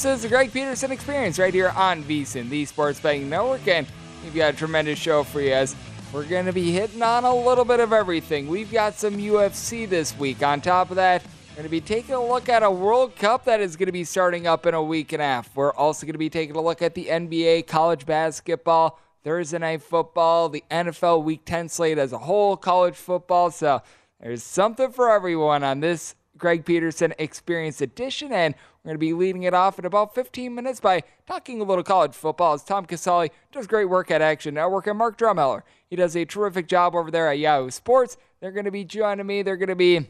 This is the Greg Peterson Experience right here on VSIN, the Sports Betting Network, and we've got a tremendous show for you as we're going to be hitting on a little bit of everything. We've got some UFC this week. On top of that, we're going to be taking a look at a World Cup that is going to be starting up in a week and a half. We're also going to be taking a look at the NBA, college basketball, Thursday night football, the NFL Week 10 slate as a whole, college football. So there's something for everyone on this Greg Peterson Experience Edition, and we're going to be leading it off in about 15 minutes by talking a little college football as Tom Casale does great work at Action Network, and Mark Drumheller, he does a terrific job over there at Yahoo Sports. They're going to be joining me. They're going to be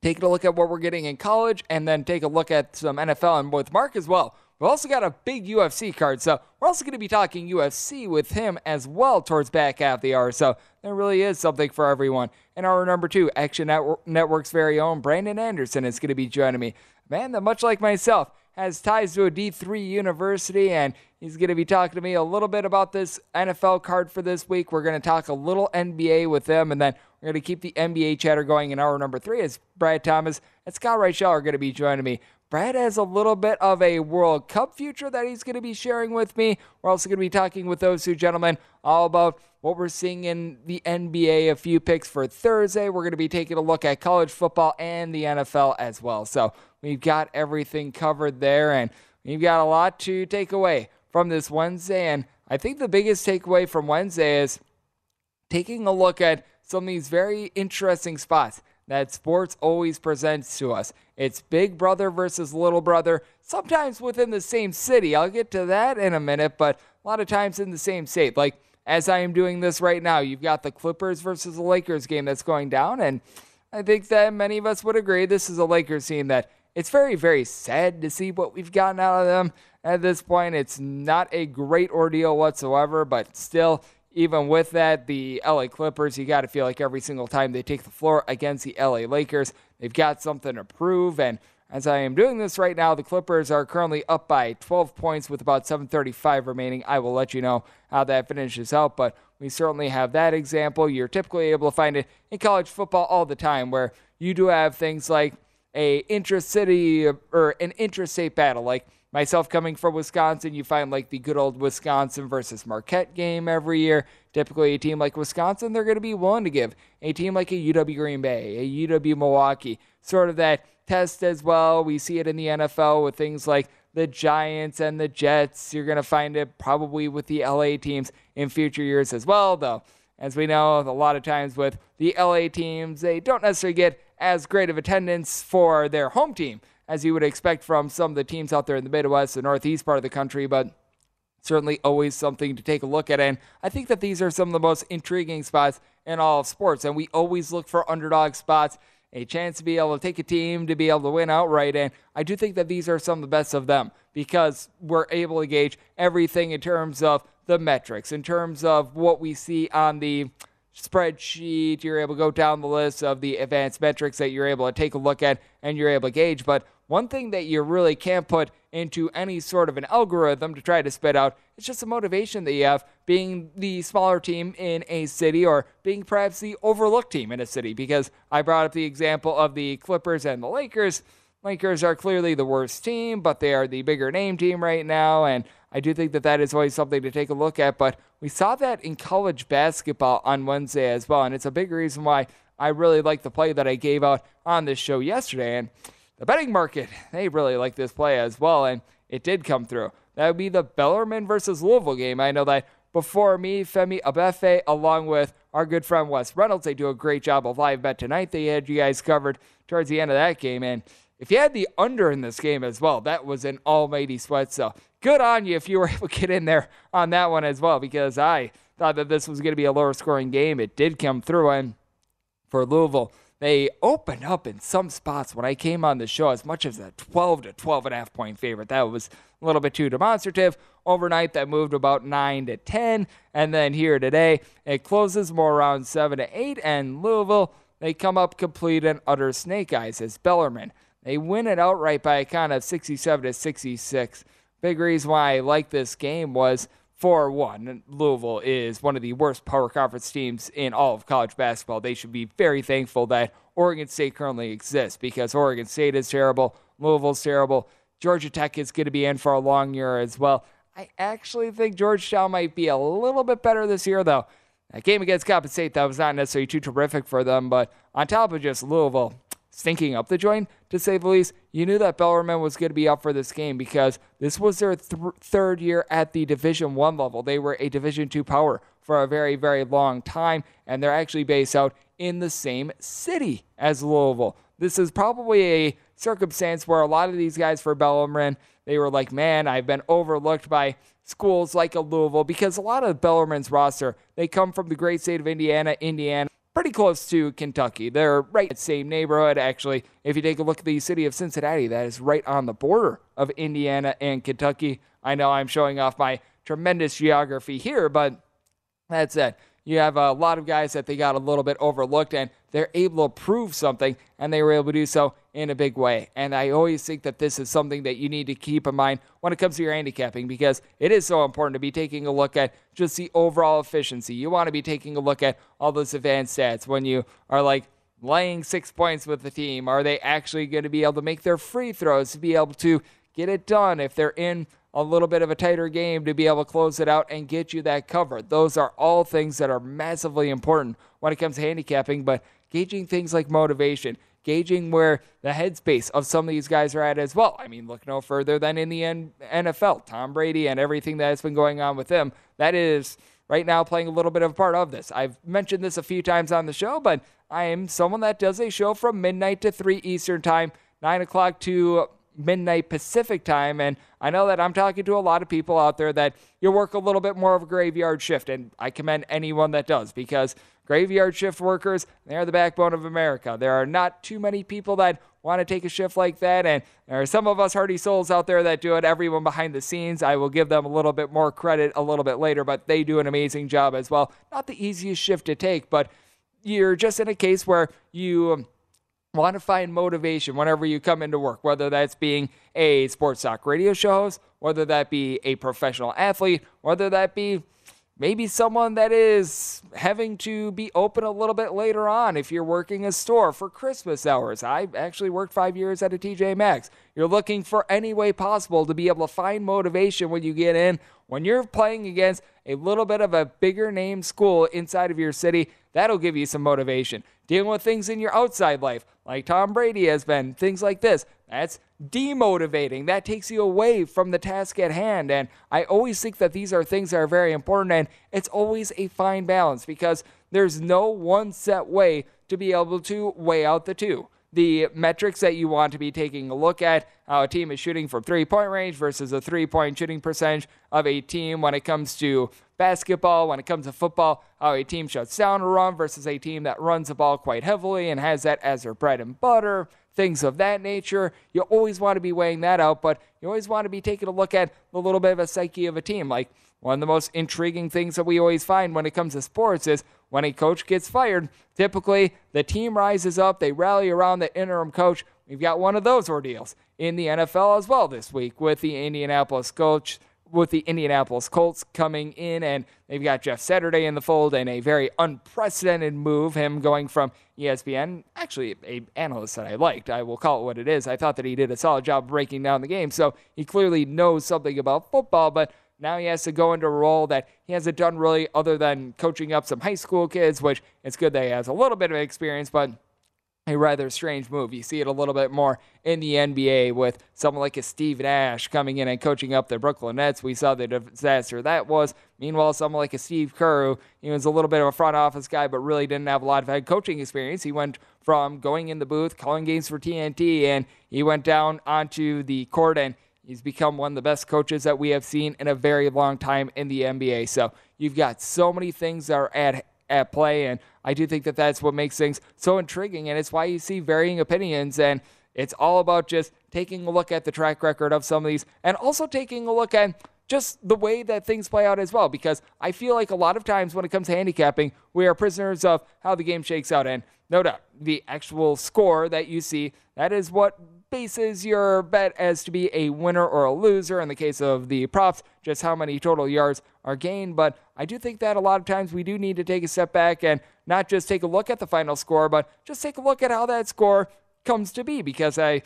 taking a look at what we're getting in college, and then take a look at some NFL and with Mark as well. We've also got a big UFC card, so we're also going to be talking UFC with him as well towards back half the hour. So there really is something for everyone. And our number two, Action Network's very own Brandon Anderson is going to be joining me. Man, that much like myself has ties to a D3 university, and he's going to be talking to me a little bit about this NFL card for this week. We're going to talk a little NBA with them, and then we're going to keep the NBA chatter going in hour number three as Brad Thomas and Scott Reichel are going to be joining me. Brad has a little bit of a World Cup future that he's going to be sharing with me. We're also going to be talking with those two gentlemen all about what we're seeing in the NBA, a few picks for Thursday. We're going to be taking a look at college football and the NFL as well. So we've got everything covered there, and we've got a lot to take away from this Wednesday. And I think the biggest takeaway from Wednesday is taking a look at some of these very interesting spots that sports always presents to us. It's big brother versus little brother, sometimes within the same city. I'll get to that in a minute, but a lot of times in the same state. Like as I am doing this right now, you've got the Clippers versus the Lakers game that's going down, and I think that many of us would agree this is a Lakers team that it's very, very sad to see what we've gotten out of them at this point. It's not a great ordeal whatsoever, but still, even with that, the LA Clippers, you got to feel like every single time they take the floor against the LA Lakers, they've got something to prove. And as I am doing this right now, the Clippers are currently up by 12 points with about 7:35 remaining. I will let you know how that finishes out, but we certainly have that example. You're typically able to find it in college football all the time, where you do have things like a intra-city or an intrastate battle. Like myself coming from Wisconsin, you find like the good old Wisconsin versus Marquette game every year. Typically, a team like Wisconsin, they're going to be willing to give a team like a UW Green Bay, a UW Milwaukee, sort of that test as well. We see it in the NFL with things like the Giants and the Jets. You're going to find it probably with the LA teams in future years as well, though. As we know, a lot of times with the LA teams, they don't necessarily get as great of attendance for their home team as you would expect from some of the teams out there in the Midwest, the Northeast part of the country, but certainly always something to take a look at. And I think that these are some of the most intriguing spots in all of sports. And we always look for underdog spots, a chance to be able to take a team to be able to win outright. And I do think that these are some of the best of them because we're able to gauge everything in terms of the metrics, in terms of what we see on the spreadsheet. You're able to go down the list of the advanced metrics that you're able to take a look at and you're able to gauge. But one thing that you really can't put into any sort of an algorithm to try to spit out is just the motivation that you have being the smaller team in a city or being perhaps the overlooked team in a city. Because I brought up the example of the Clippers and the Lakers. Lakers are clearly the worst team, but they are the bigger name team right now. And I do think that that is always something to take a look at. But we saw that in college basketball on Wednesday as well. And it's a big reason why I really like the play that I gave out on this show yesterday. And the betting market, they really like this play as well. And it did come through. That would be the Bellarmine versus Louisville game. I know that before me, Femi Abebefe, along with our good friend Wes Reynolds, they do a great job of live bet tonight. They had you guys covered towards the end of that game. And if you had the under in this game as well, that was an almighty sweat. So good on you if you were able to get in there on that one as well, because I thought that this was going to be a lower scoring game. It did come through. And for Louisville, they opened up in some spots when I came on the show as much as a 12 to 12 and a half point favorite. That was a little bit too demonstrative. Overnight, that moved about 9 to 10. And then here today, it closes more around 7 to 8. And Louisville, they come up complete and utter snake eyes as Bellarmine. They win it outright by a count of 67 to 66. Big reason why I like this game was 4 1. Louisville is one of the worst power conference teams in all of college basketball. They should be very thankful that Oregon State currently exists because Oregon State is terrible, Louisville's terrible. Georgia Tech is going to be in for a long year as well. I actually think Georgetown might be a little bit better this year, though. That game against Coppin State, that was not necessarily too terrific for them, but on top of just Louisville, stinking up the joint, to say the least. You knew that Bellarmine was going to be up for this game because this was their th- third year at the Division One level. They were a Division Two power for a very, very long time, and they're actually based out in the same city as Louisville. This is probably a circumstance where a lot of these guys for Bellarmine, they were like, man, I've been overlooked by schools like a Louisville because a lot of Bellarmine's roster, they come from the great state of Indiana, Indiana pretty close to Kentucky. They're right in the same neighborhood, actually. If you take a look at the city of Cincinnati, that is right on the border of Indiana and Kentucky. I know I'm showing off my tremendous geography here, but that's it. You have a lot of guys that they got a little bit overlooked, and they're able to prove something, and they were able to do so in a big way. And I always think that this is something that you need to keep in mind when it comes to your handicapping because it is so important to be taking a look at just the overall efficiency. You want to be taking a look at all those advanced stats when you are like laying six points with the team. Are they actually going to be able to make their free throws to be able to get it done if they're in a little bit of a tighter game to be able to close it out and get you that cover. Those are all things that are massively important when it comes to handicapping, but gauging things like motivation, gauging where the headspace of some of these guys are at as well. I mean, look no further than in the NFL, Tom Brady and everything that has been going on with him. That is right now playing a little bit of a part of this. I've mentioned this a few times on the show, but I am someone that does a show from midnight to 3 Eastern Time, 9 o'clock to midnight Pacific time. And I know that I'm talking to a lot of people out there that you work a little bit more of a graveyard shift. And I commend anyone that does because graveyard shift workers, they're the backbone of America. There are not too many people that want to take a shift like that. And there are some of us hardy souls out there that do it. Everyone behind the scenes, I will give them a little bit more credit a little bit later, but they do an amazing job as well. Not the easiest shift to take, but you're just in a case where you want to find motivation whenever you come into work, whether that's being a sports talk radio show host, whether that be a professional athlete, whether that be maybe someone that is having to be open a little bit later on if you're working a store for Christmas hours. I actually worked five years at a TJ Maxx. You're looking for any way possible to be able to find motivation when you get in. When you're playing against a little bit of a bigger name school inside of your city, that'll give you some motivation. Dealing with things in your outside life, like Tom Brady has been, things like this, that's demotivating. That takes you away from the task at hand. And I always think that these are things that are very important. And it's always a fine balance because there's no one set way to be able to weigh out the two. The metrics that you want to be taking a look at how a team is shooting from three point range versus a three point shooting percentage of a team when it comes to basketball, when it comes to football, how a team shuts down a run versus a team that runs the ball quite heavily and has that as their bread and butter things of that nature. You always want to be weighing that out, but you always want to be taking a look at a little bit of a psyche of a team. Like one of the most intriguing things that we always find when it comes to sports is when a coach gets fired, typically the team rises up, they rally around the interim coach. We've got one of those ordeals in the NFL as well this week with the Indianapolis coach with the Indianapolis Colts coming in, and they've got Jeff Saturday in the fold, and a very unprecedented move. Him going from ESPN, actually a analyst that I liked. I will call it what it is. I thought that he did a solid job breaking down the game, so he clearly knows something about football, but. Now he has to go into a role that he hasn't done really other than coaching up some high school kids, which it's good that he has a little bit of experience, but a rather strange move. You see it a little bit more in the NBA with someone like a Steve Nash coming in and coaching up the Brooklyn Nets. We saw the disaster that was. Meanwhile, someone like a Steve Kerr, who he was a little bit of a front office guy, but really didn't have a lot of head coaching experience. He went from going in the booth, calling games for TNT, and he went down onto the court and He's become one of the best coaches that we have seen in a very long time in the NBA. So you've got so many things that are at at play. And I do think that that's what makes things so intriguing. And it's why you see varying opinions. And it's all about just taking a look at the track record of some of these and also taking a look at just the way that things play out as well. Because I feel like a lot of times when it comes to handicapping, we are prisoners of how the game shakes out. And no doubt, the actual score that you see, that is what bases your bet as to be a winner or a loser. In the case of the props, just how many total yards are gained. But I do think that a lot of times we do need to take a step back and not just take a look at the final score, but just take a look at how that score comes to be because I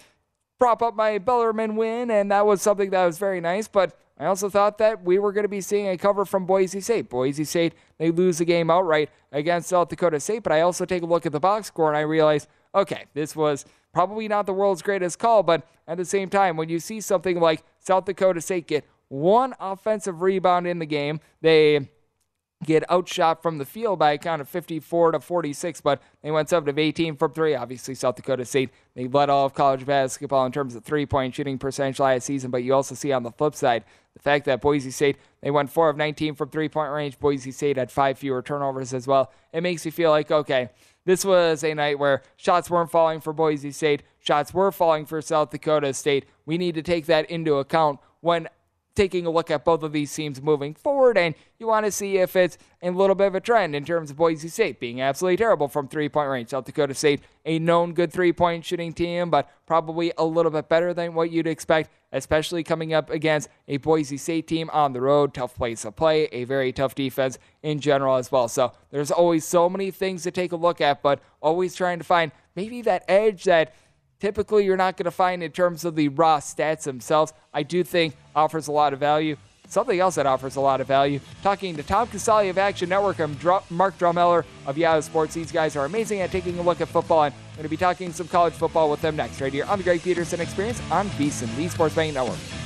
prop up my Bellarmine win, and that was something that was very nice. But I also thought that we were going to be seeing a cover from Boise State. Boise State, they lose the game outright against South Dakota State, but I also take a look at the box score and I realize, okay, this was probably not the world's greatest call, but at the same time, when you see something like South Dakota State get one offensive rebound in the game, they get outshot from the field by a count of 54 to 46, but they went 7 of 18 from three. Obviously, South Dakota State, they led all of college basketball in terms of three point shooting percentage last season, but you also see on the flip side the fact that Boise State, they went 4 of 19 from three point range. Boise State had five fewer turnovers as well. It makes you feel like, okay, this was a night where shots weren't falling for Boise State, shots were falling for South Dakota State. We need to take that into account when taking a look at both of these teams moving forward, and you want to see if it's a little bit of a trend in terms of Boise State being absolutely terrible from three point range. South Dakota State, a known good three point shooting team, but probably a little bit better than what you'd expect, especially coming up against a Boise State team on the road. Tough place to play, a very tough defense in general as well. So there's always so many things to take a look at, but always trying to find maybe that edge that typically you're not going to find in terms of the raw stats themselves. I do think offers a lot of value. Something else that offers a lot of value. Talking to Tom Casale of Action Network and Mark Drumheller of Yahoo Sports. These guys are amazing at taking a look at football, and I'm going to be talking some college football with them next, right here on the Greg Peterson Experience on VSiN, the Sports Betting Network.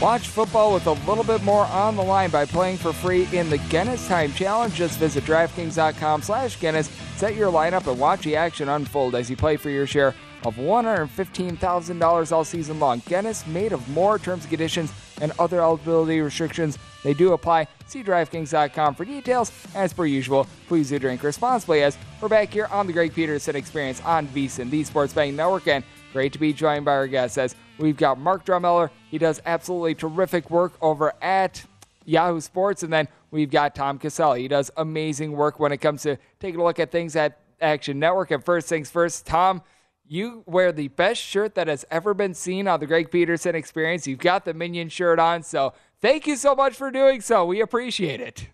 Watch football with a little bit more on the line by playing for free in the Guinness Time Challenge. Just visit DraftKings.com slash Guinness, set your lineup, and watch the action unfold as you play for your share of $115,000 all season long. Guinness made of more terms and conditions and other eligibility restrictions. They do apply. See DraftKings.com for details. As per usual, please do drink responsibly as we're back here on the Greg Peterson Experience on VSiN, the Sports Betting Network, and great to be joined by our guests as we've got Mark Drumheller. He does absolutely terrific work over at Yahoo Sports, and then we've got Tom Casale. He does amazing work when it comes to taking a look at things at Action Network. And first things first, Tom, you wear the best shirt that has ever been seen on the Greg Peterson Experience. You've got the Minion shirt on, so thank you so much for doing so. We appreciate it.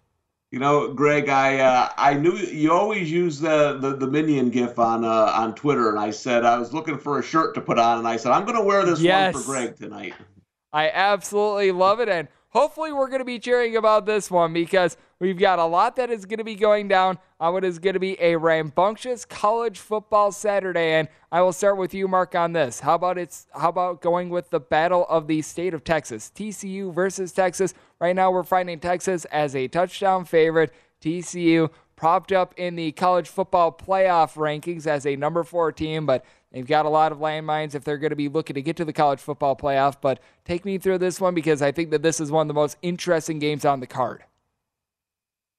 You know, Greg, I uh, I knew you always use the, the, the minion gif on uh, on Twitter, and I said I was looking for a shirt to put on, and I said I'm going to wear this Yes. one for Greg tonight. I absolutely love it. And hopefully, we're going to be cheering about this one because we've got a lot that is going to be going down on what is going to be a rambunctious college football Saturday. And I will start with you, Mark, on this. How about it's how about going with the battle of the state of Texas, TCU versus Texas? Right now, we're finding Texas as a touchdown favorite. TCU propped up in the college football playoff rankings as a number four team, but they've got a lot of landmines if they're going to be looking to get to the college football playoff. But take me through this one because I think that this is one of the most interesting games on the card.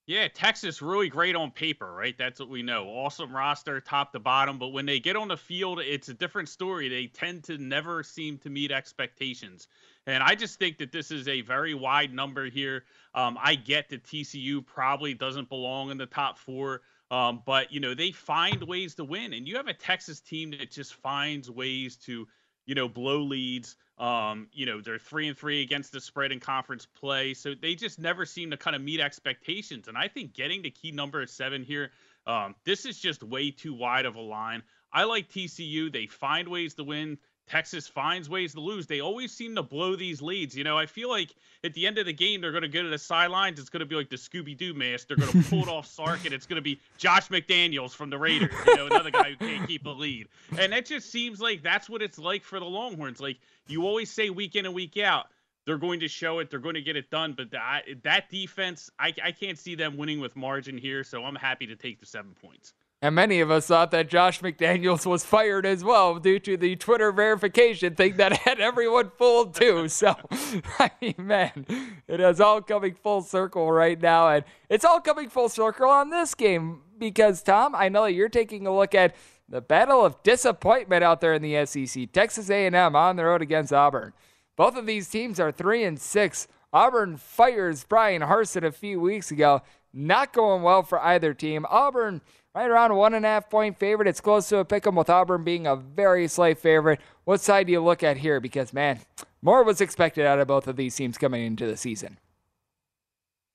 Yeah, Texas really great on paper, right? That's what we know. Awesome roster, top to bottom. But when they get on the field, it's a different story. They tend to never seem to meet expectations. And I just think that this is a very wide number here. Um, I get that TCU probably doesn't belong in the top four, um, but you know they find ways to win. And you have a Texas team that just finds ways to, you know, blow leads. Um, you know, they're three and three against the spread in conference play, so they just never seem to kind of meet expectations. And I think getting to key number seven here, um, this is just way too wide of a line. I like TCU. They find ways to win. Texas finds ways to lose. They always seem to blow these leads. You know, I feel like at the end of the game, they're going to go to the sidelines. It's going to be like the Scooby Doo mask. They're going to pull it off Sark, and it's going to be Josh McDaniels from the Raiders, you know, another guy who can't keep a lead. And it just seems like that's what it's like for the Longhorns. Like, you always say week in and week out, they're going to show it, they're going to get it done. But that, that defense, I, I can't see them winning with margin here, so I'm happy to take the seven points. And many of us thought that Josh McDaniels was fired as well due to the Twitter verification thing that had everyone fooled too. So, I mean, man, it is all coming full circle right now. And it's all coming full circle on this game because, Tom, I know that you're taking a look at the battle of disappointment out there in the SEC. Texas A&M on the road against Auburn. Both of these teams are 3 and 6. Auburn fires Bryan Harsin a few weeks ago. Not going well for either team. Auburn right around one and a half point favorite. It's close to a pick 'em with Auburn being a very slight favorite. What side do you look at here? Because man, more was expected out of both of these teams coming into the season.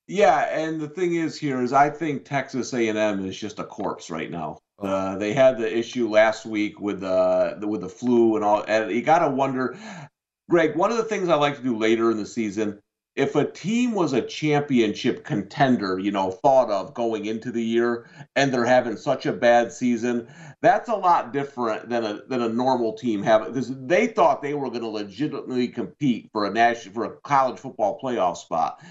Yeah, and the thing is here is I think Texas A&M is just a corpse right now. Oh. Uh, they had the issue last week with uh, the with the flu and all, and you got to wonder. Greg, one of the things I like to do later in the season if a team was a championship contender, you know, thought of going into the year and they're having such a bad season, that's a lot different than a than a normal team have because they thought they were going to legitimately compete for a national for a college football playoff spot.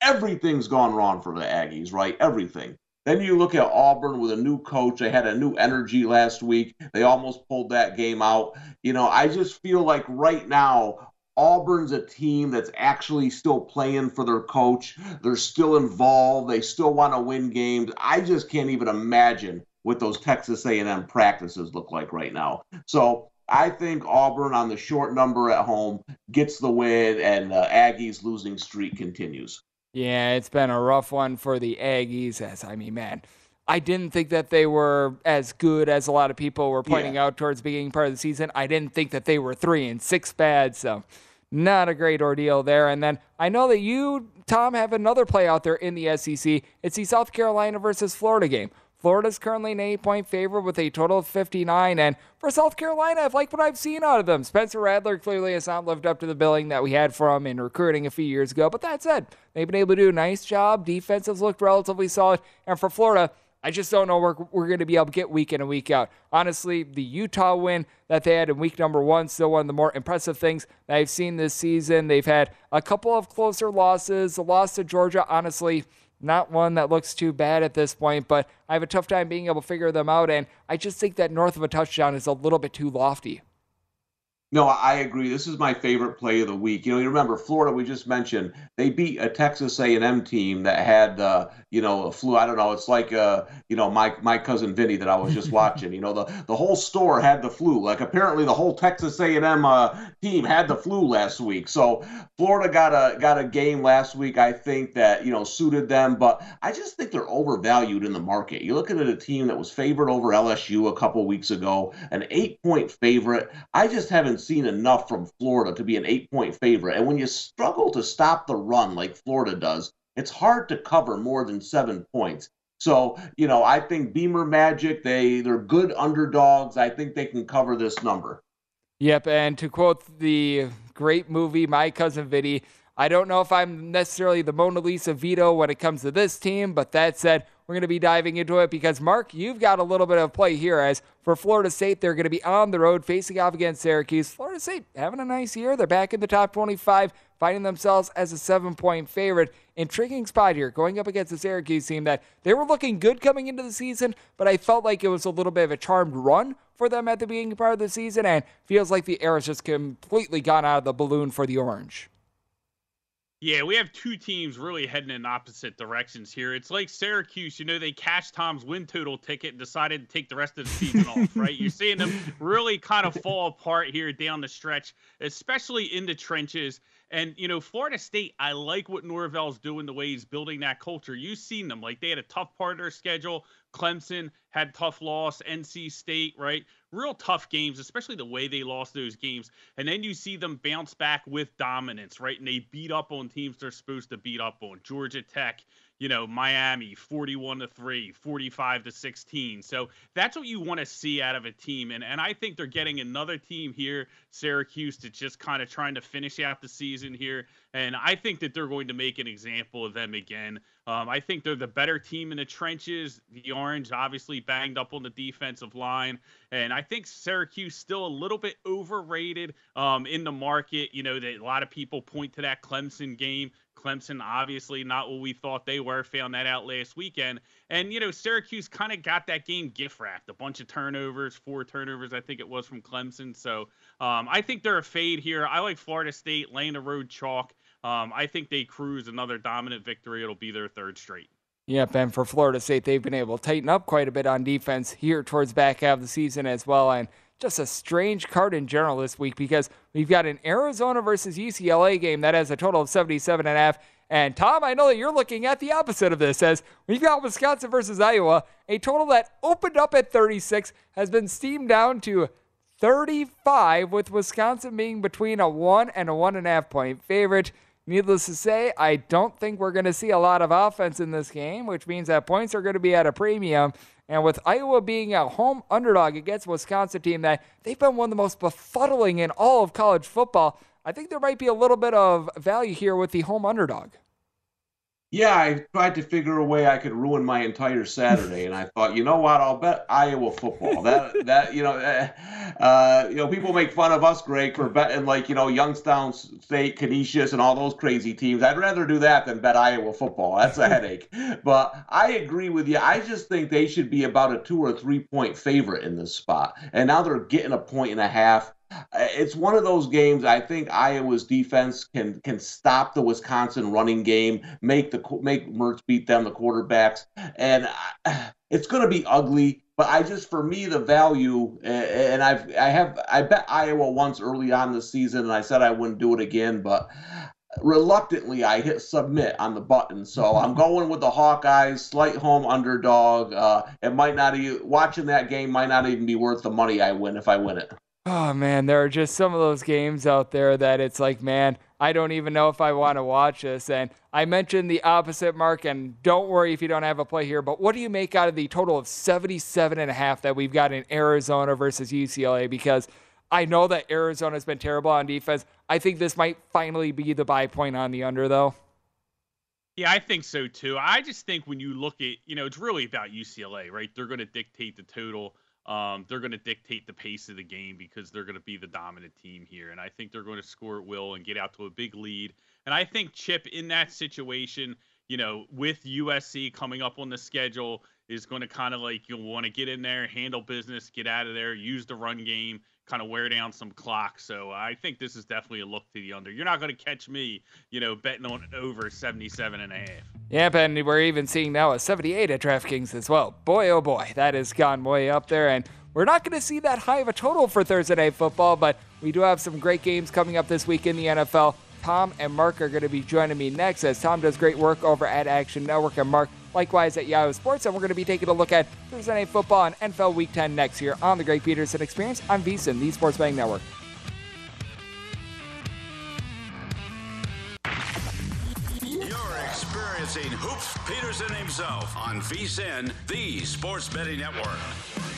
Everything's gone wrong for the Aggies, right? Everything. Then you look at Auburn with a new coach. They had a new energy last week. They almost pulled that game out. You know, I just feel like right now Auburn's a team that's actually still playing for their coach. They're still involved. They still want to win games. I just can't even imagine what those Texas A&M practices look like right now. So I think Auburn on the short number at home gets the win, and the Aggies losing streak continues. Yeah, it's been a rough one for the Aggies. As I mean, man, I didn't think that they were as good as a lot of people were pointing yeah. out towards the beginning part of the season. I didn't think that they were three and six bad. So not a great ordeal there. And then I know that you, Tom, have another play out there in the SEC. It's the South Carolina versus Florida game. Florida's currently an eight point favorite with a total of 59. And for South Carolina, I've liked what I've seen out of them. Spencer Rattler clearly has not lived up to the billing that we had for him in recruiting a few years ago. But that said, they've been able to do a nice job. Defense has looked relatively solid. And for Florida, I just don't know where we're going to be able to get week in and week out. Honestly, the Utah win that they had in week number one, still one of the more impressive things that I've seen this season. They've had a couple of closer losses. The loss to Georgia, honestly, not one that looks too bad at this point, but I have a tough time being able to figure them out. And I just think that north of a touchdown is a little bit too lofty. No, I agree. This is my favorite play of the week. You know, you remember Florida. We just mentioned they beat a Texas A&M team that had, uh, you know, a flu. I don't know. It's like, uh, you know, my my cousin Vinny that I was just watching. You know, the the whole store had the flu. Like apparently the whole Texas A&M uh, team had the flu last week. So Florida got a got a game last week. I think that you know suited them, but I just think they're overvalued in the market. You're looking at a team that was favored over LSU a couple weeks ago, an eight point favorite. I just haven't haven't seen enough from Florida to be an eight point favorite. And when you struggle to stop the run like Florida does, it's hard to cover more than seven points. So, you know, I think Beamer Magic, they they're good underdogs. I think they can cover this number. Yep, and to quote the great movie My Cousin Vinny, I don't know if I'm necessarily the Mona Lisa Vito when it comes to this team, but that said, we're going to be diving into it because, Mark, you've got a little bit of play here. As for Florida State, they're going to be on the road facing off against Syracuse. Florida State having a nice year. They're back in the top 25, finding themselves as a seven point favorite. Intriguing spot here going up against the Syracuse team that they were looking good coming into the season, but I felt like it was a little bit of a charmed run for them at the beginning part of the season, and feels like the air has just completely gone out of the balloon for the Orange. Yeah, we have two teams really heading in opposite directions here. It's like Syracuse, you know, they cashed Tom's win total ticket and decided to take the rest of the season off, right? You're seeing them really kind of fall apart here down the stretch, especially in the trenches. And, you know, Florida State, I like what Norvell's doing, the way he's building that culture. You've seen them. Like, they had a tough part of their schedule. Clemson had tough loss. NC State, right? real tough games, especially the way they lost those games. And then you see them bounce back with dominance, right? And they beat up on teams they're supposed to beat up on. Georgia Tech, you know, Miami 41 to 3, 45 to 16. So that's what you want to see out of a team. And and I think they're getting another team here, Syracuse, to just kind of trying to finish out the season here. And I think that they're going to make an example of them again. Um, I think they're the better team in the trenches. The Orange obviously banged up on the defensive line. And I think Syracuse still a little bit overrated um, in the market. You know, that a lot of people point to that Clemson game. Clemson, obviously not what we thought they were. Found that out last weekend. And, you know, Syracuse kind of got that game gift wrapped. A bunch of turnovers, four turnovers, I think it was from Clemson. So um, I think they're a fade here. I like Florida State laying the road chalk. Um, I think they cruise another dominant victory. It'll be their third straight. Yep, and for Florida State, they've been able to tighten up quite a bit on defense here towards back half of the season as well. And just a strange card in general this week because we've got an Arizona versus UCLA game that has a total of 77 and a half. And Tom, I know that you're looking at the opposite of this as we've got Wisconsin versus Iowa, a total that opened up at 36 has been steamed down to 35 with Wisconsin being between a one and a one and a half point favorite. Needless to say, I don't think we're going to see a lot of offense in this game, which means that points are going to be at a premium. And with Iowa being a home underdog against Wisconsin team that they've been one of the most befuddling in all of college football, I think there might be a little bit of value here with the home underdog. Yeah, I tried to figure a way I could ruin my entire Saturday, and I thought, you know what? I'll bet Iowa football. That that you know, eh, uh, you know, people make fun of us, Greg, for betting like you know Youngstown State, Canisius, and all those crazy teams. I'd rather do that than bet Iowa football. That's a headache. But I agree with you. I just think they should be about a two or three point favorite in this spot, and now they're getting a point and a half it's one of those games. I think Iowa's defense can can stop the Wisconsin running game, make the make Mertz beat them, the quarterbacks, and it's going to be ugly. But I just, for me, the value, and I've I have I bet Iowa once early on the season, and I said I wouldn't do it again, but reluctantly I hit submit on the button. So I'm going with the Hawkeyes, slight home underdog. Uh, it might not even watching that game might not even be worth the money I win if I win it. Oh man, there are just some of those games out there that it's like, man, I don't even know if I want to watch this. And I mentioned the opposite mark, and don't worry if you don't have a play here, but what do you make out of the total of 77 and a half that we've got in Arizona versus UCLA? Because I know that Arizona's been terrible on defense. I think this might finally be the buy point on the under, though. Yeah, I think so too. I just think when you look at, you know, it's really about UCLA, right? They're going to dictate the total. Um, they're going to dictate the pace of the game because they're going to be the dominant team here. And I think they're going to score at will and get out to a big lead. And I think Chip, in that situation, you know, with USC coming up on the schedule, is going to kind of like you'll want to get in there, handle business, get out of there, use the run game, kind of wear down some clock. So I think this is definitely a look to the under. You're not going to catch me, you know, betting on over 77 and a half. Yep, and we're even seeing now a 78 at DraftKings as well. Boy, oh boy, that has gone way up there. And we're not going to see that high of a total for Thursday Night Football, but we do have some great games coming up this week in the NFL. Tom and Mark are going to be joining me next as Tom does great work over at Action Network and Mark likewise at Yahoo Sports. And we're going to be taking a look at Thursday Night Football and NFL Week 10 next year on the Greg Peterson Experience on VSIN, the Sports Betting Network. You're experiencing Hoops Peterson himself on VSIN, the Sports Betting Network.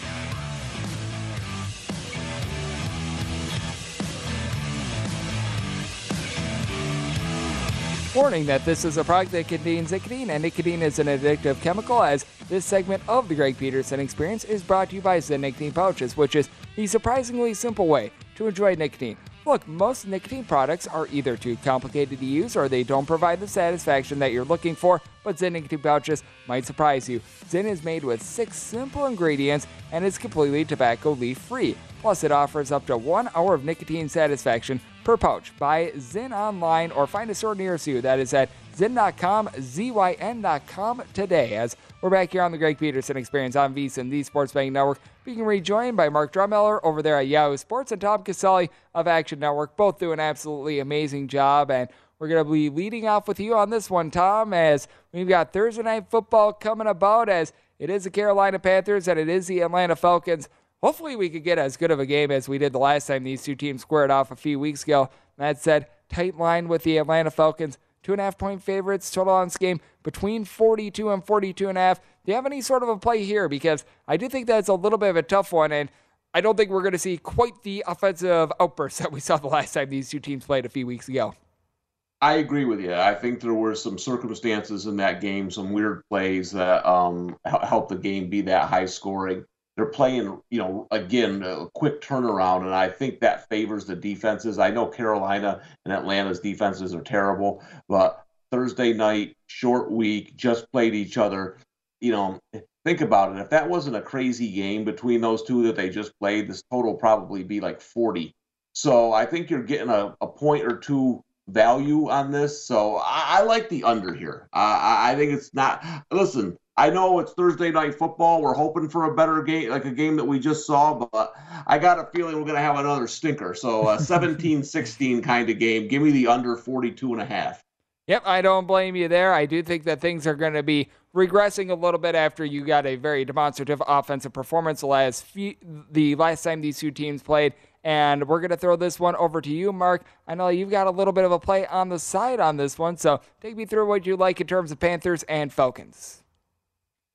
Warning that this is a product that contains nicotine, and nicotine is an addictive chemical. As this segment of the Greg Peterson Experience is brought to you by Zyn Nicotine Pouches, which is the surprisingly simple way to enjoy nicotine. Look, most nicotine products are either too complicated to use or they don't provide the satisfaction that you're looking for, but Zyn nicotine pouches might surprise you. Zyn is made with six simple ingredients and is completely tobacco leaf free. Plus, it offers up to one hour of nicotine satisfaction per pouch. Buy Zyn online or find a store nearest you. That is at zyn.com, Z-Y-N.com today. As we're back here on the Greg Peterson Experience on VSIN, the Sports Betting Network, being rejoined by Mark Drumheller over there at Yahoo Sports and Tom Casale of Action Network, both do an absolutely amazing job. And we're going to be leading off with you on this one, Tom, as we've got Thursday Night Football coming about as it is the Carolina Panthers and it is the Atlanta Falcons. Hopefully, we could get as good of a game as we did the last time these two teams squared off a few weeks ago. That said, tight line with the Atlanta Falcons. Two and a half point favorites total on this game between 42 and 42 and a half. Do you have any sort of a play here? Because I do think that's a little bit of a tough one, and I don't think we're going to see quite the offensive outbursts that we saw the last time these two teams played a few weeks ago. I agree with you. I think there were some circumstances in that game, some weird plays that um, helped the game be that high scoring. They're playing, you know, again, a quick turnaround, and I think that favors the defenses. I know Carolina and Atlanta's defenses are terrible, but Thursday night, short week, just played each other. You know, think about it. If that wasn't a crazy game between those two that they just played, this total probably be like 40. So I think you're getting a, a point or two value on this. So I, I like the under here. I, I think it's not. Listen, I know it's Thursday night football. We're hoping for a better game, like a game that we just saw, but I got a feeling we're going to have another stinker. So a 17-16 kind of game. Give me the under 42 and a half. Yep, I don't blame you there. I do think that things are going to be regressing a little bit after you got a very demonstrative offensive performance the last few, the last time these two teams played. And we're going to throw this one over to you, Mark. I know you've got a little bit of a play on the side on this one, so take me through what you like in terms of Panthers and Falcons.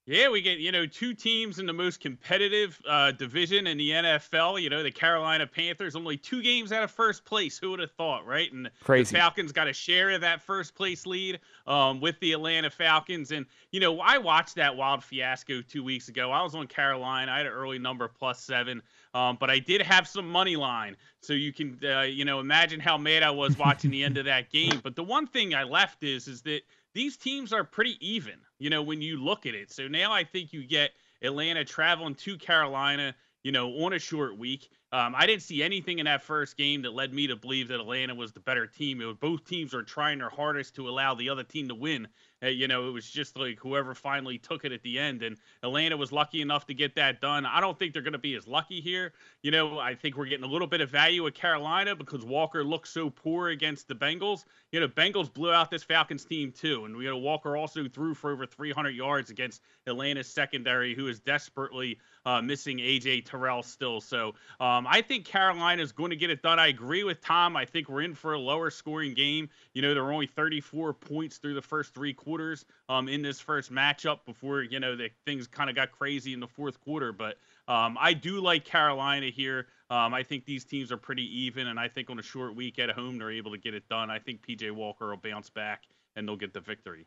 Yeah, we get, you know, two teams in the most competitive uh, division in the NFL. You know, the Carolina Panthers only two games out of first place. Who would have thought, right? And Crazy. the Falcons got a share of that first place lead um, with the Atlanta Falcons. And, you know, I watched that wild fiasco two weeks ago. I was on Carolina. I had an early number plus seven. Um, but I did have some money line, so you can uh, you know imagine how mad I was watching the end of that game. But the one thing I left is is that these teams are pretty even, you know, when you look at it. So now I think you get Atlanta traveling to Carolina, you know, on a short week. Um, I didn't see anything in that first game that led me to believe that Atlanta was the better team. Was, both teams are trying their hardest to allow the other team to win. Uh, you know, it was just like whoever finally took it at the end. And Atlanta was lucky enough to get that done. I don't think they're going to be as lucky here. You know, I think we're getting a little bit of value at Carolina because Walker looked so poor against the Bengals. You know, Bengals blew out this Falcons team too. And, you know, Walker also threw for over 300 yards against Atlanta's secondary, who is desperately uh, missing AJ Terrell still. So um, I think Carolina is going to get it done. I agree with Tom. I think we're in for a lower scoring game. You know, there were only 34 points through the first three quarters um, in this first matchup before, you know, the things kind of got crazy in the fourth quarter. But um, I do like Carolina here. Um, I think these teams are pretty even, and I think on a short week at home, they're able to get it done. I think PJ Walker will bounce back and they'll get the victory.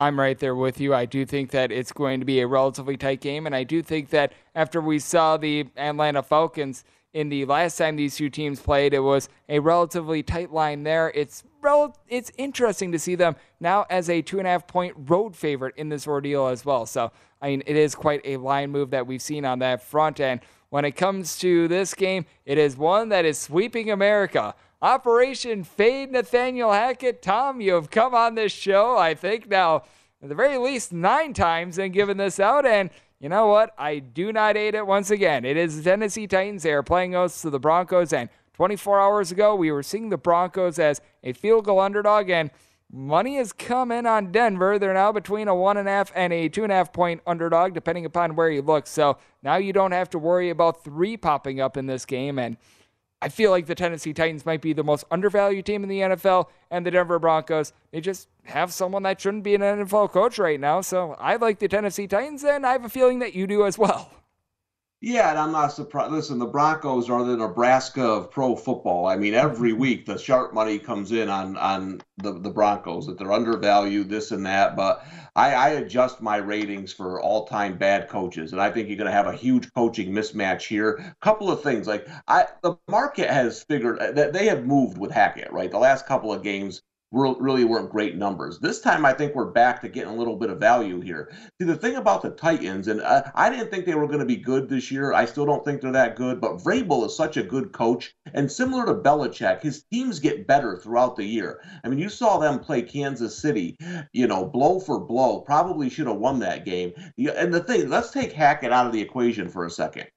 I'm right there with you. I do think that it's going to be a relatively tight game, and I do think that after we saw the Atlanta Falcons in the last time these two teams played, it was a relatively tight line there. It's rel- it's interesting to see them now as a two and a half point road favorite in this ordeal as well. So I mean, it is quite a line move that we've seen on that front end. When it comes to this game, it is one that is sweeping America. Operation Fade Nathaniel Hackett. Tom, you have come on this show, I think now, at the very least nine times and given this out. And you know what? I do not hate it once again. It is the Tennessee Titans. They are playing host to the Broncos. And 24 hours ago, we were seeing the Broncos as a field goal underdog. And money has come in on Denver. They're now between a one and a half and a two and a half point underdog, depending upon where you look. So now you don't have to worry about three popping up in this game. And I feel like the Tennessee Titans might be the most undervalued team in the NFL, and the Denver Broncos, they just have someone that shouldn't be an NFL coach right now. So I like the Tennessee Titans, and I have a feeling that you do as well. Yeah, and I'm not surprised. Listen, the Broncos are the Nebraska of pro football. I mean, every mm-hmm. week the sharp money comes in on on the, the Broncos that they're undervalued, this and that. But I, I adjust my ratings for all time bad coaches, and I think you're going to have a huge coaching mismatch here. A couple of things, like I the market has figured uh, that they have moved with Hackett, right? The last couple of games really weren't great numbers. This time, I think we're back to getting a little bit of value here. See, the thing about the Titans, and I, I didn't think they were going to be good this year. I still don't think they're that good, but Vrabel is such a good coach, and similar to Belichick, his teams get better throughout the year. I mean, you saw them play Kansas City, you know, blow for blow. Probably should have won that game. And the thing, let's take Hackett out of the equation for a second.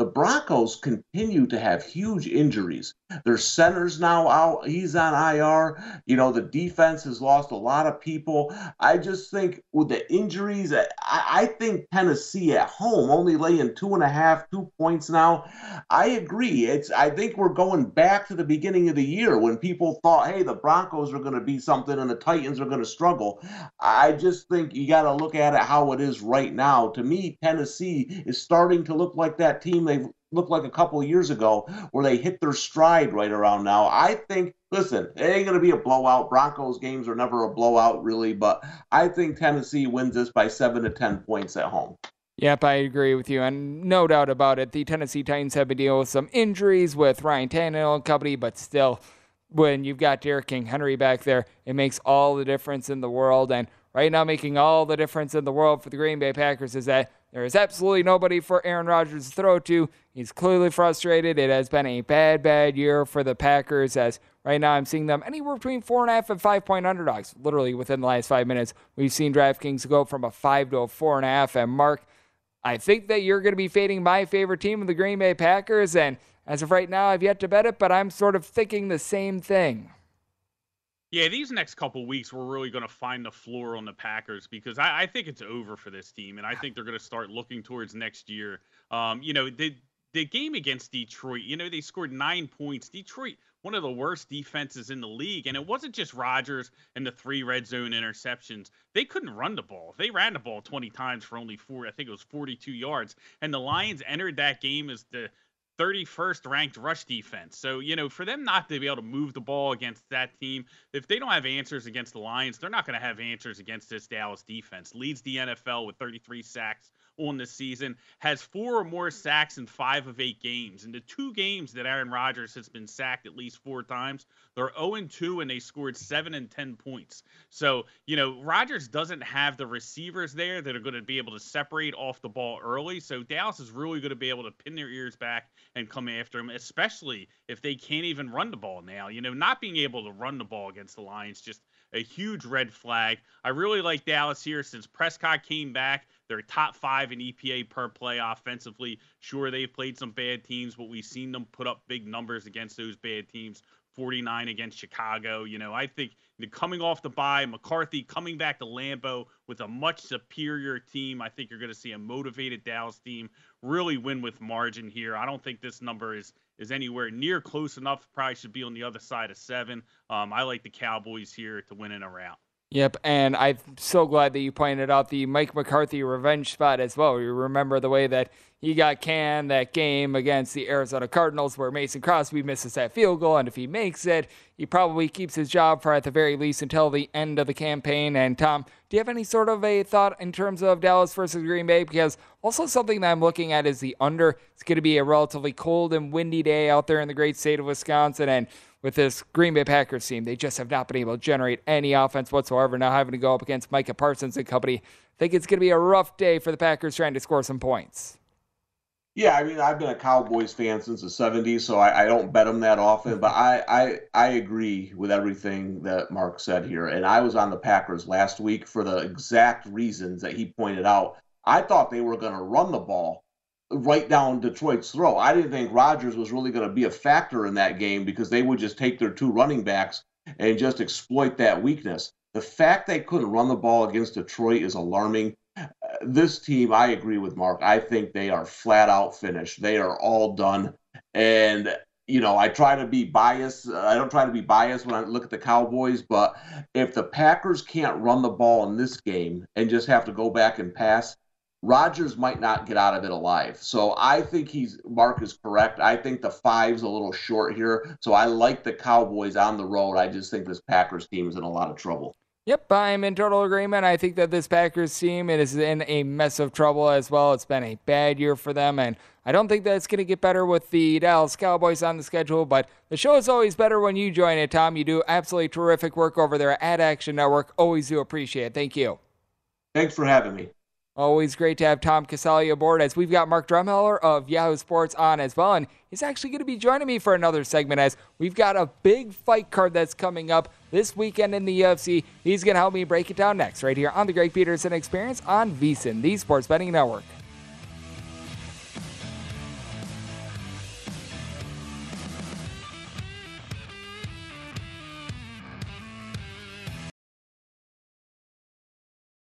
The Broncos continue to have huge injuries. Their center's now out. He's on IR. You know, the defense has lost a lot of people. I just think with the injuries, I, think Tennessee at home only laying two and a half, two points now. I agree. It's I think we're going back to the beginning of the year when people thought, hey, the Broncos are going to be something and the Titans are going to struggle. I just think you got to look at it how it is right now. To me, Tennessee is starting to look like that team they've look like a couple years ago where they hit their stride right around now. I think, listen, it ain't going to be a blowout. Broncos games are never a blowout, really, but I think Tennessee wins this by seven to 10 points at home. Yep, I agree with you, and no doubt about it. The Tennessee Titans have been dealing with some injuries with Ryan Tannehill and company, but still, when you've got Derrick King Henry back there, it makes all the difference in the world. And right now, making all the difference in the world for the Green Bay Packers is that there is absolutely nobody for Aaron Rodgers to throw to. He's clearly frustrated. It has been a bad, bad year for the Packers. As right now, I'm seeing them anywhere between four and a half and five point underdogs. Literally within the last five minutes, we've seen DraftKings go from a five to a four and a half. And Mark, I think that you're going to be fading my favorite team, of the Green Bay Packers. And as of right now, I've yet to bet it, but I'm sort of thinking the same thing. Yeah, these next couple weeks, we're really going to find the floor on the Packers because I, I, think it's over for this team, and I think they're going to start looking towards next year. Um, you know, the the game against Detroit, you know, they scored nine points. Detroit, one of the worst defenses in the league, and it wasn't just Rodgers and the three red zone interceptions. They couldn't run the ball. They ran the ball 20 times for only four. I think it was 42 yards, and the Lions entered that game as the 31st ranked rush defense. So, you know, for them not to be able to move the ball against that team, if they don't have answers against the Lions, they're not going to have answers against this Dallas defense. Leads the NFL with 33 sacks on the season, has four or more sacks in five of eight games. In the two games that Aaron Rodgers has been sacked at least four times, they're 0 2 and they scored seven and 10 points. So, you know, Rodgers doesn't have the receivers there that are going to be able to separate off the ball early. So Dallas is really going to be able to pin their ears back and come after him, especially if they can't even run the ball now. You know, not being able to run the ball against the Lions just a huge red flag. I really like Dallas here since Prescott came back. They're top five in EPA per play offensively. Sure, they've played some bad teams, but we've seen them put up big numbers against those bad teams. 49 against Chicago. You know, I think coming off the bye, McCarthy coming back to Lambeau with a much superior team. I think you're going to see a motivated Dallas team really win with margin here. I don't think this number is is anywhere near close enough. Probably should be on the other side of seven. Um, I like the Cowboys here to win in a round. Yep, and I'm so glad that you pointed out the Mike McCarthy revenge spot as well. You remember the way that he got canned that game against the Arizona Cardinals where Mason Crosby misses that field goal, and if he makes it, he probably keeps his job for at the very least until the end of the campaign. And Tom, do you have any sort of a thought in terms of Dallas versus Green Bay? Because also something that I'm looking at is the under. It's going to be a relatively cold and windy day out there in the great state of Wisconsin, and with this Green Bay Packers team. They just have not been able to generate any offense whatsoever. Now having to go up against Micah Parsons and company. I think it's going to be a rough day for the Packers trying to score some points. Yeah, I mean, I've been a Cowboys fan since the '70s, so I, I, don't bet them that often. But I, I I agree with everything that Mark said here, and I was on the Packers last week for the exact reasons that he pointed out. I thought they were going to run the ball right down Detroit's throat. I didn't think Rodgers was really going to be a factor in that game because they would just take their two running backs and just exploit that weakness. The fact they couldn't run the ball against Detroit is alarming. Uh, this team, I agree with Mark. I think they are flat out finished. They are all done. And you know, I try to be biased. I don't try to be biased when I look at the Cowboys, but if the Packers can't run the ball in this game and just have to go back and pass, Rodgers might not get out of it alive. So I think he's Mark is correct. I think the five's a little short here. So I like the Cowboys on the road. I just think this Packers team is in a lot of trouble. Yep, I'm in total agreement. I think that this Packers team is in a mess of trouble as well. It's been a bad year for them, and I don't think that it's going to get better with the Dallas Cowboys on the schedule. But the show is always better when you join it, Tom. You do absolutely terrific work over there at Action Network. Always do appreciate it. Thank you. Thanks for having me. Always great to have Tom Casale aboard as we've got Mark Drumheller of Yahoo Sports on as well. And he's actually going to be joining me for another segment as we've got a big fight card that's coming up this weekend in the UFC. He's going to help me break it down next, right here on the Greg Peterson Experience on VSIN, the Sports Betting Network.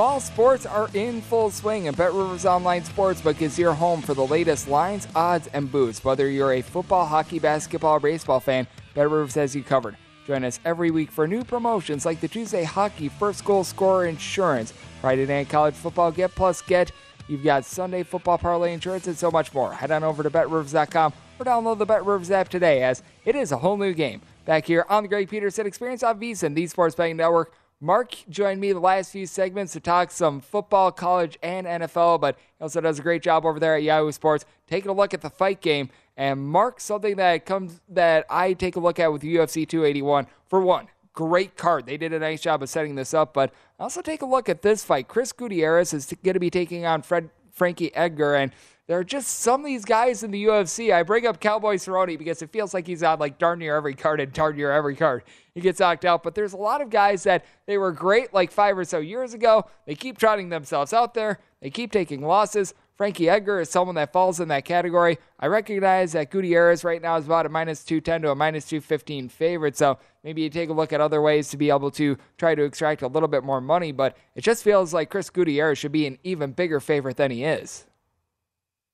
Fall sports are in full swing, and Bet Rivers Online Sportsbook is your home for the latest lines, odds, and boosts. Whether you're a football, hockey, basketball, or baseball fan, Bet Rivers has you covered. Join us every week for new promotions like the Tuesday Hockey First Goal Scorer Insurance, Friday Night College Football Get Plus Get. You've got Sunday Football Parlay Insurance and so much more. Head on over to BetRivers.com or download the BetRivers app today as it is a whole new game. Back here on the Greg Peterson Experience on VSiN, the Sports Betting Network. Mark joined me the last few segments to talk some football, college, and NFL, but he also does a great job over there at Yahoo Sports taking a look at the fight game. And Mark, something that comes that I take a look at with UFC 281. For one, great card. They did a nice job of setting this up, but also take a look at this fight. Chris Gutierrez is going to be taking on Fred Frankie Edgar, and there are just some of these guys in the UFC. I bring up Cowboy Cerrone because it feels like he's on like darn near every card and darn near every card. He gets knocked out, but there's a lot of guys that they were great like five or so years ago. They keep trotting themselves out there. They keep taking losses. Frankie Edgar is someone that falls in that category. I recognize that Gutierrez right now is about a minus 210 to a minus 215 favorite, so maybe you take a look at other ways to be able to try to extract a little bit more money, but it just feels like Chris Gutierrez should be an even bigger favorite than he is.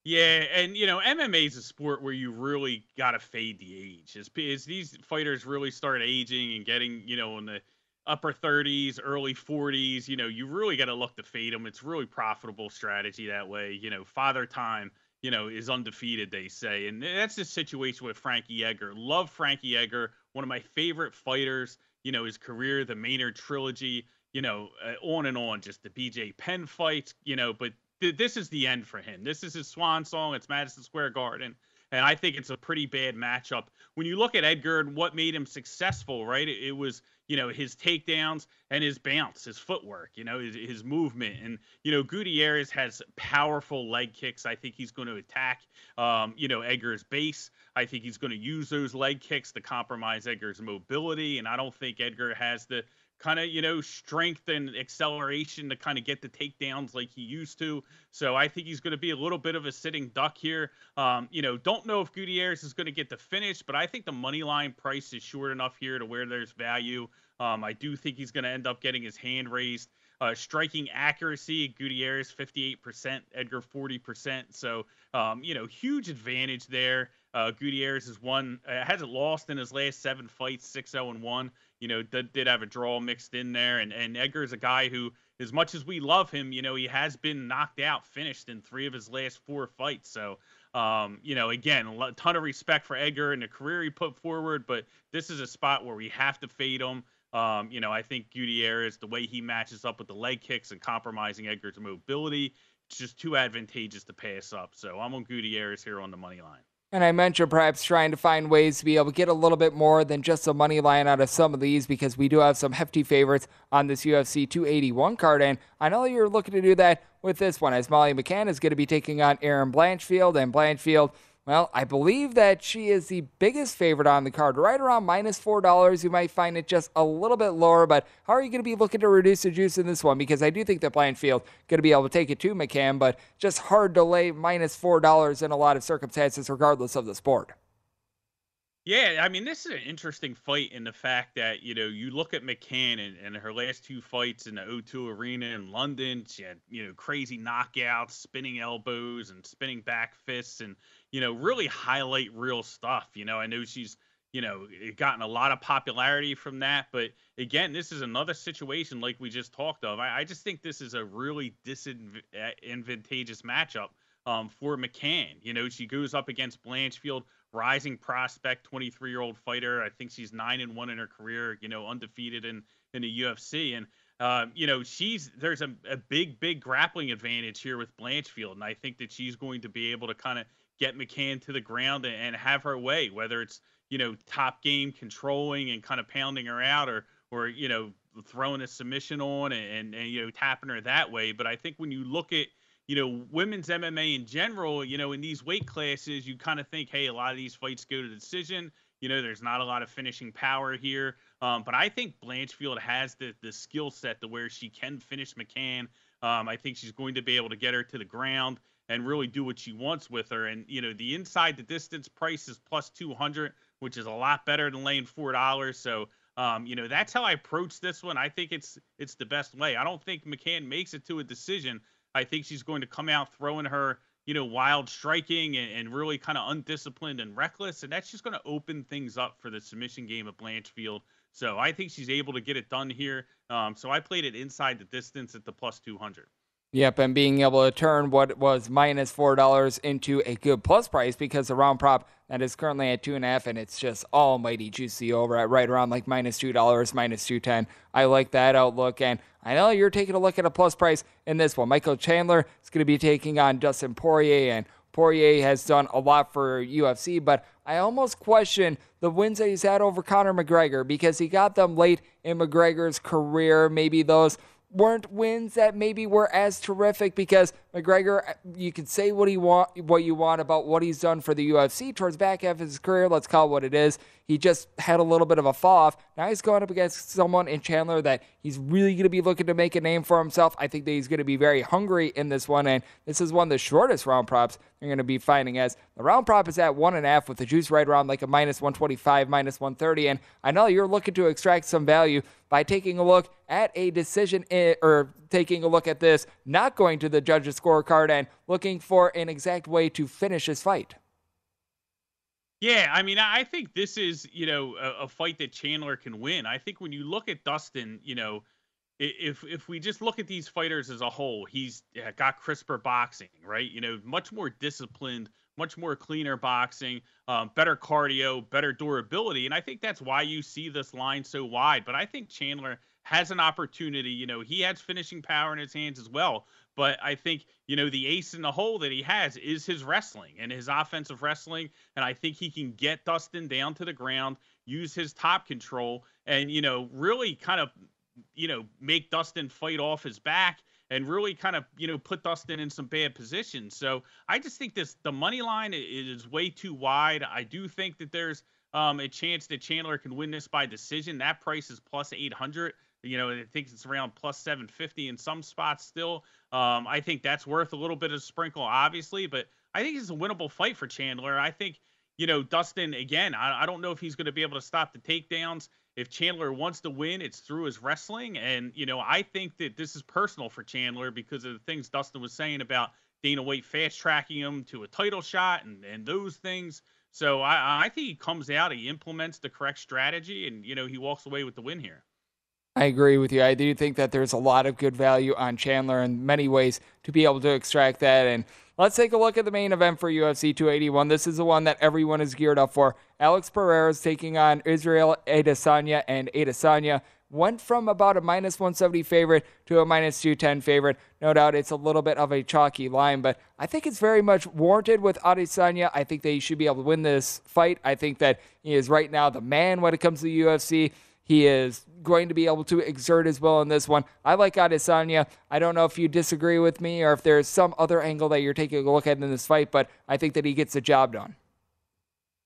Yeah, and you know, MMA is a sport where you really gotta fade the age. As, as these fighters really start aging and getting, you know, in the upper 30s, early 40s, you know, you really gotta look to fade them. It's really profitable strategy that way. You know, father time, you know, is undefeated, they say, and that's the situation with Frankie Edgar. Love Frankie Edgar, one of my favorite fighters. You know, his career, the Maynard trilogy, you know, uh, on and on, just the BJ Penn fights, you know, but th- this is the end for him. This is his swan song. It's Madison Square Garden. And I think it's a pretty bad matchup. When you look at Edgar and what made him successful, right? It, it was, you know, his takedowns and his bounce, his footwork, you know, his, his movement. And, you know, Gutierrez has powerful leg kicks. I think he's going to attack, um, you know, Edgar's base. I think he's going to use those leg kicks to compromise Edgar's mobility. And I don't think Edgar has the kind of, you know, strength and acceleration to kind of get the takedowns like he used to. So I think he's going to be a little bit of a sitting duck here. Um, you know, don't know if Gutierrez is going to get the finish, but I think the money line price is short enough here to where there's value. Um, I do think he's going to end up getting his hand raised. Uh, striking accuracy, Gutierrez 58%, Edgar 40%. So, um, you know, huge advantage there. Uh, Gutierrez has won, uh, hasn't lost in his last seven fights, 6 0 and 1. You know, did, did have a draw mixed in there. And, and Edgar is a guy who, as much as we love him, you know, he has been knocked out, finished in three of his last four fights. So, um, you know, again, a ton of respect for Edgar and the career he put forward, but this is a spot where we have to fade him. Um, you know, I think Gutierrez, the way he matches up with the leg kicks and compromising Edgar's mobility, it's just too advantageous to pass up. So I'm on Gutierrez here on the money line. And I mentioned perhaps trying to find ways to be able to get a little bit more than just a money line out of some of these because we do have some hefty favorites on this UFC 281 card. And I know you're looking to do that with this one, as Molly McCann is going to be taking on Erin Blanchfield. And Blanchfield well, I believe that she is the biggest favorite on the card, right around minus $4. You might find it just a little bit lower, but how are you going to be looking to reduce the juice in this one? Because I do think that Blanchfield going to be able to take it to McCann, but just hard to lay minus $4 in a lot of circumstances, regardless of the sport. Yeah, I mean, this is an interesting fight in the fact that, you know, you look at McCann and, and her last two fights in the O2 Arena in London, she had, you know, crazy knockouts, spinning elbows and spinning back fists and, you know, really highlight real stuff. You know, I know she's, you know, gotten a lot of popularity from that. But again, this is another situation like we just talked of. I, I just think this is a really disadvantageous matchup um, for McCann. You know, she goes up against Blanchfield rising prospect, 23 year old fighter. I think she's nine and one in her career. You know, undefeated in in the UFC, and uh, you know she's there's a, a big big grappling advantage here with Blanchfield, and I think that she's going to be able to kind of get McCann to the ground and, and have her way, whether it's you know top game controlling and kind of pounding her out, or or you know throwing a submission on and, and, and you know tapping her that way. But I think when you look at you know, women's MMA in general, you know, in these weight classes, you kind of think, hey, a lot of these fights go to decision. You know, there's not a lot of finishing power here. Um, but I think Blanchfield has the the skill set to where she can finish McCann. Um, I think she's going to be able to get her to the ground and really do what she wants with her. And you know, the inside the distance price is plus 200, which is a lot better than laying four dollars. So. Um, you know that's how I approach this one. I think it's it's the best way. I don't think McCann makes it to a decision. I think she's going to come out throwing her, you know, wild striking and, and really kind of undisciplined and reckless. And that's just going to open things up for the submission game at Blanchfield. So I think she's able to get it done here. Um, so I played it inside the distance at the plus 200. Yep, and being able to turn what was minus four dollars into a good plus price because the round prop that is currently at two and a half, and it's just almighty juicy over at right around like minus two dollars, minus two ten. I like that outlook, and I know you're taking a look at a plus price in this one. Michael Chandler is going to be taking on Dustin Poirier, and Poirier has done a lot for UFC, but I almost question the wins that he's had over Conor McGregor because he got them late in McGregor's career. Maybe those weren't wins that maybe were as terrific because McGregor, you can say what he want, what you want about what he's done for the UFC towards back half of his career. Let's call it what it is. He just had a little bit of a fall off. Now he's going up against someone in Chandler that he's really going to be looking to make a name for himself. I think that he's going to be very hungry in this one, and this is one of the shortest round props you're going to be finding as the round prop is at one and a half with the juice right around like a minus 125, minus 130. And I know you're looking to extract some value by taking a look at a decision in, or taking a look at this, not going to the judge's scorecard and looking for an exact way to finish this fight. Yeah, I mean, I think this is, you know, a, a, fight that Chandler can win. I think when you look at Dustin, you know, if if we just look at these fighters as a whole, he's got crisper boxing, right? You know, much more disciplined, much more cleaner boxing, um, better cardio, better durability, and I think that's why you see this line so wide. But I think Chandler has an opportunity. You know, he has finishing power in his hands as well. But I think, you know, the ace in the hole that he has is his wrestling and his offensive wrestling. And I think he can get Dustin down to the ground, use his top control, and, you know, really kind of, you know, make Dustin fight off his back and really kind of, you know, put Dustin in some bad positions. So I just think this, the money line is way too wide. I do think that there's um, a chance that Chandler can win this by decision. That price is plus 800 You know, it thinks it's around plus 750 in some spots still. Um, I think that's worth a little bit of sprinkle, obviously, but I think it's a winnable fight for Chandler. I think, you know, Dustin, again, I, I don't know if he's going to be able to stop the takedowns. If Chandler wants to win, it's through his wrestling. And, you know, I think that this is personal for Chandler because of the things Dustin was saying about Dana White fast tracking him to a title shot and, and those things. So I, I think he comes out, he implements the correct strategy, and, you know, he walks away with the win here. I agree with you. I do think that there's a lot of good value on Chandler in many ways to be able to extract that. And let's take a look at the main event for UFC 281. This is the one that everyone is geared up for. Alex Pereira is taking on Israel Adesanya, and Adesanya went from about a minus 170 favorite to a minus 210 favorite. No doubt it's a little bit of a chalky line, but I think it's very much warranted with Adesanya. I think that he should be able to win this fight. I think that he is right now the man when it comes to the UFC. He is going to be able to exert his will in this one. I like Adesanya. I don't know if you disagree with me or if there's some other angle that you're taking a look at in this fight, but I think that he gets the job done.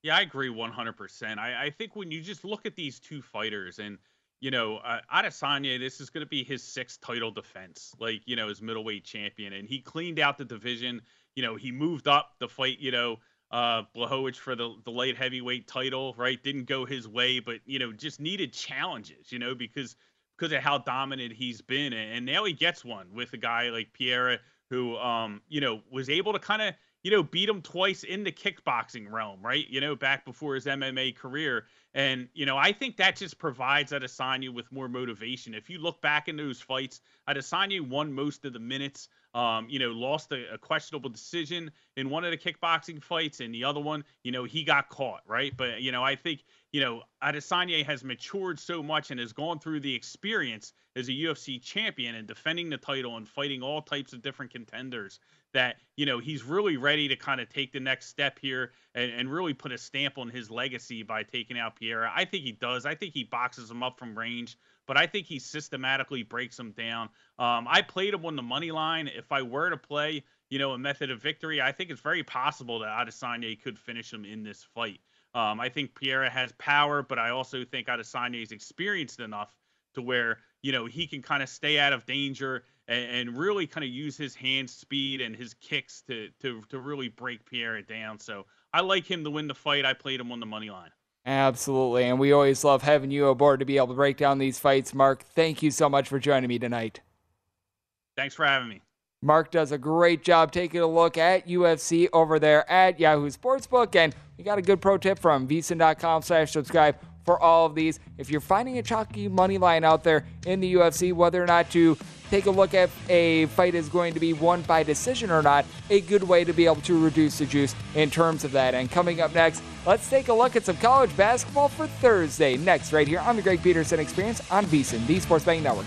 Yeah, I agree 100%. I, I think when you just look at these two fighters and, you know, uh, Adesanya, this is going to be his sixth title defense, like, you know, as middleweight champion. And he cleaned out the division. You know, he moved up the fight, you know, uh Blachowicz for the the light heavyweight title, right? Didn't go his way, but you know, just needed challenges, you know, because because of how dominant he's been, and now he gets one with a guy like Pereira, who, um, you know, was able to kind of you know beat him twice in the kickboxing realm, right? You know, back before his MMA career, and you know, I think that just provides Adesanya with more motivation. If you look back in those fights, Adesanya won most of the minutes. Um, you know, lost a, a, questionable decision in one of the kickboxing fights, and the other one, you know, he got caught, right? But you know, I think you know Adesanya has matured so much and has gone through the experience as a UFC champion and defending the title and fighting all types of different contenders that you know he's really ready to kind of take the next step here and, and really put a stamp on his legacy by taking out Pereira. I think he does. I think he boxes him up from range but I think he systematically breaks them down. Um, I played him on the money line. If I were to play, you know, a method of victory, I think it's very possible that Adesanya could finish him in this fight. Um, I think Pereira has power, but I also think Adesanya is experienced enough to where you know he can kind of stay out of danger and, and really kind of use his hand speed and his kicks to to to really break Pereira down. So I like him to win the fight. I played him on the money line. Absolutely. And we always love having you aboard to be able to break down these fights. Mark, thank you so much for joining me tonight. Thanks for having me. Mark does a great job taking a look at UFC over there at Yahoo Sportsbook. And we got a good pro tip from vsin.com slash subscribe for all of these. If you're finding a chalky money line out there in the UFC, whether or not to take a look at a fight is going to be won by decision or not, a good way to be able to reduce the juice in terms of that. And coming up next, let's take a look at some college basketball for Thursday. Next, right here on the Greg Peterson Experience on VSIN, the Sports Betting Network.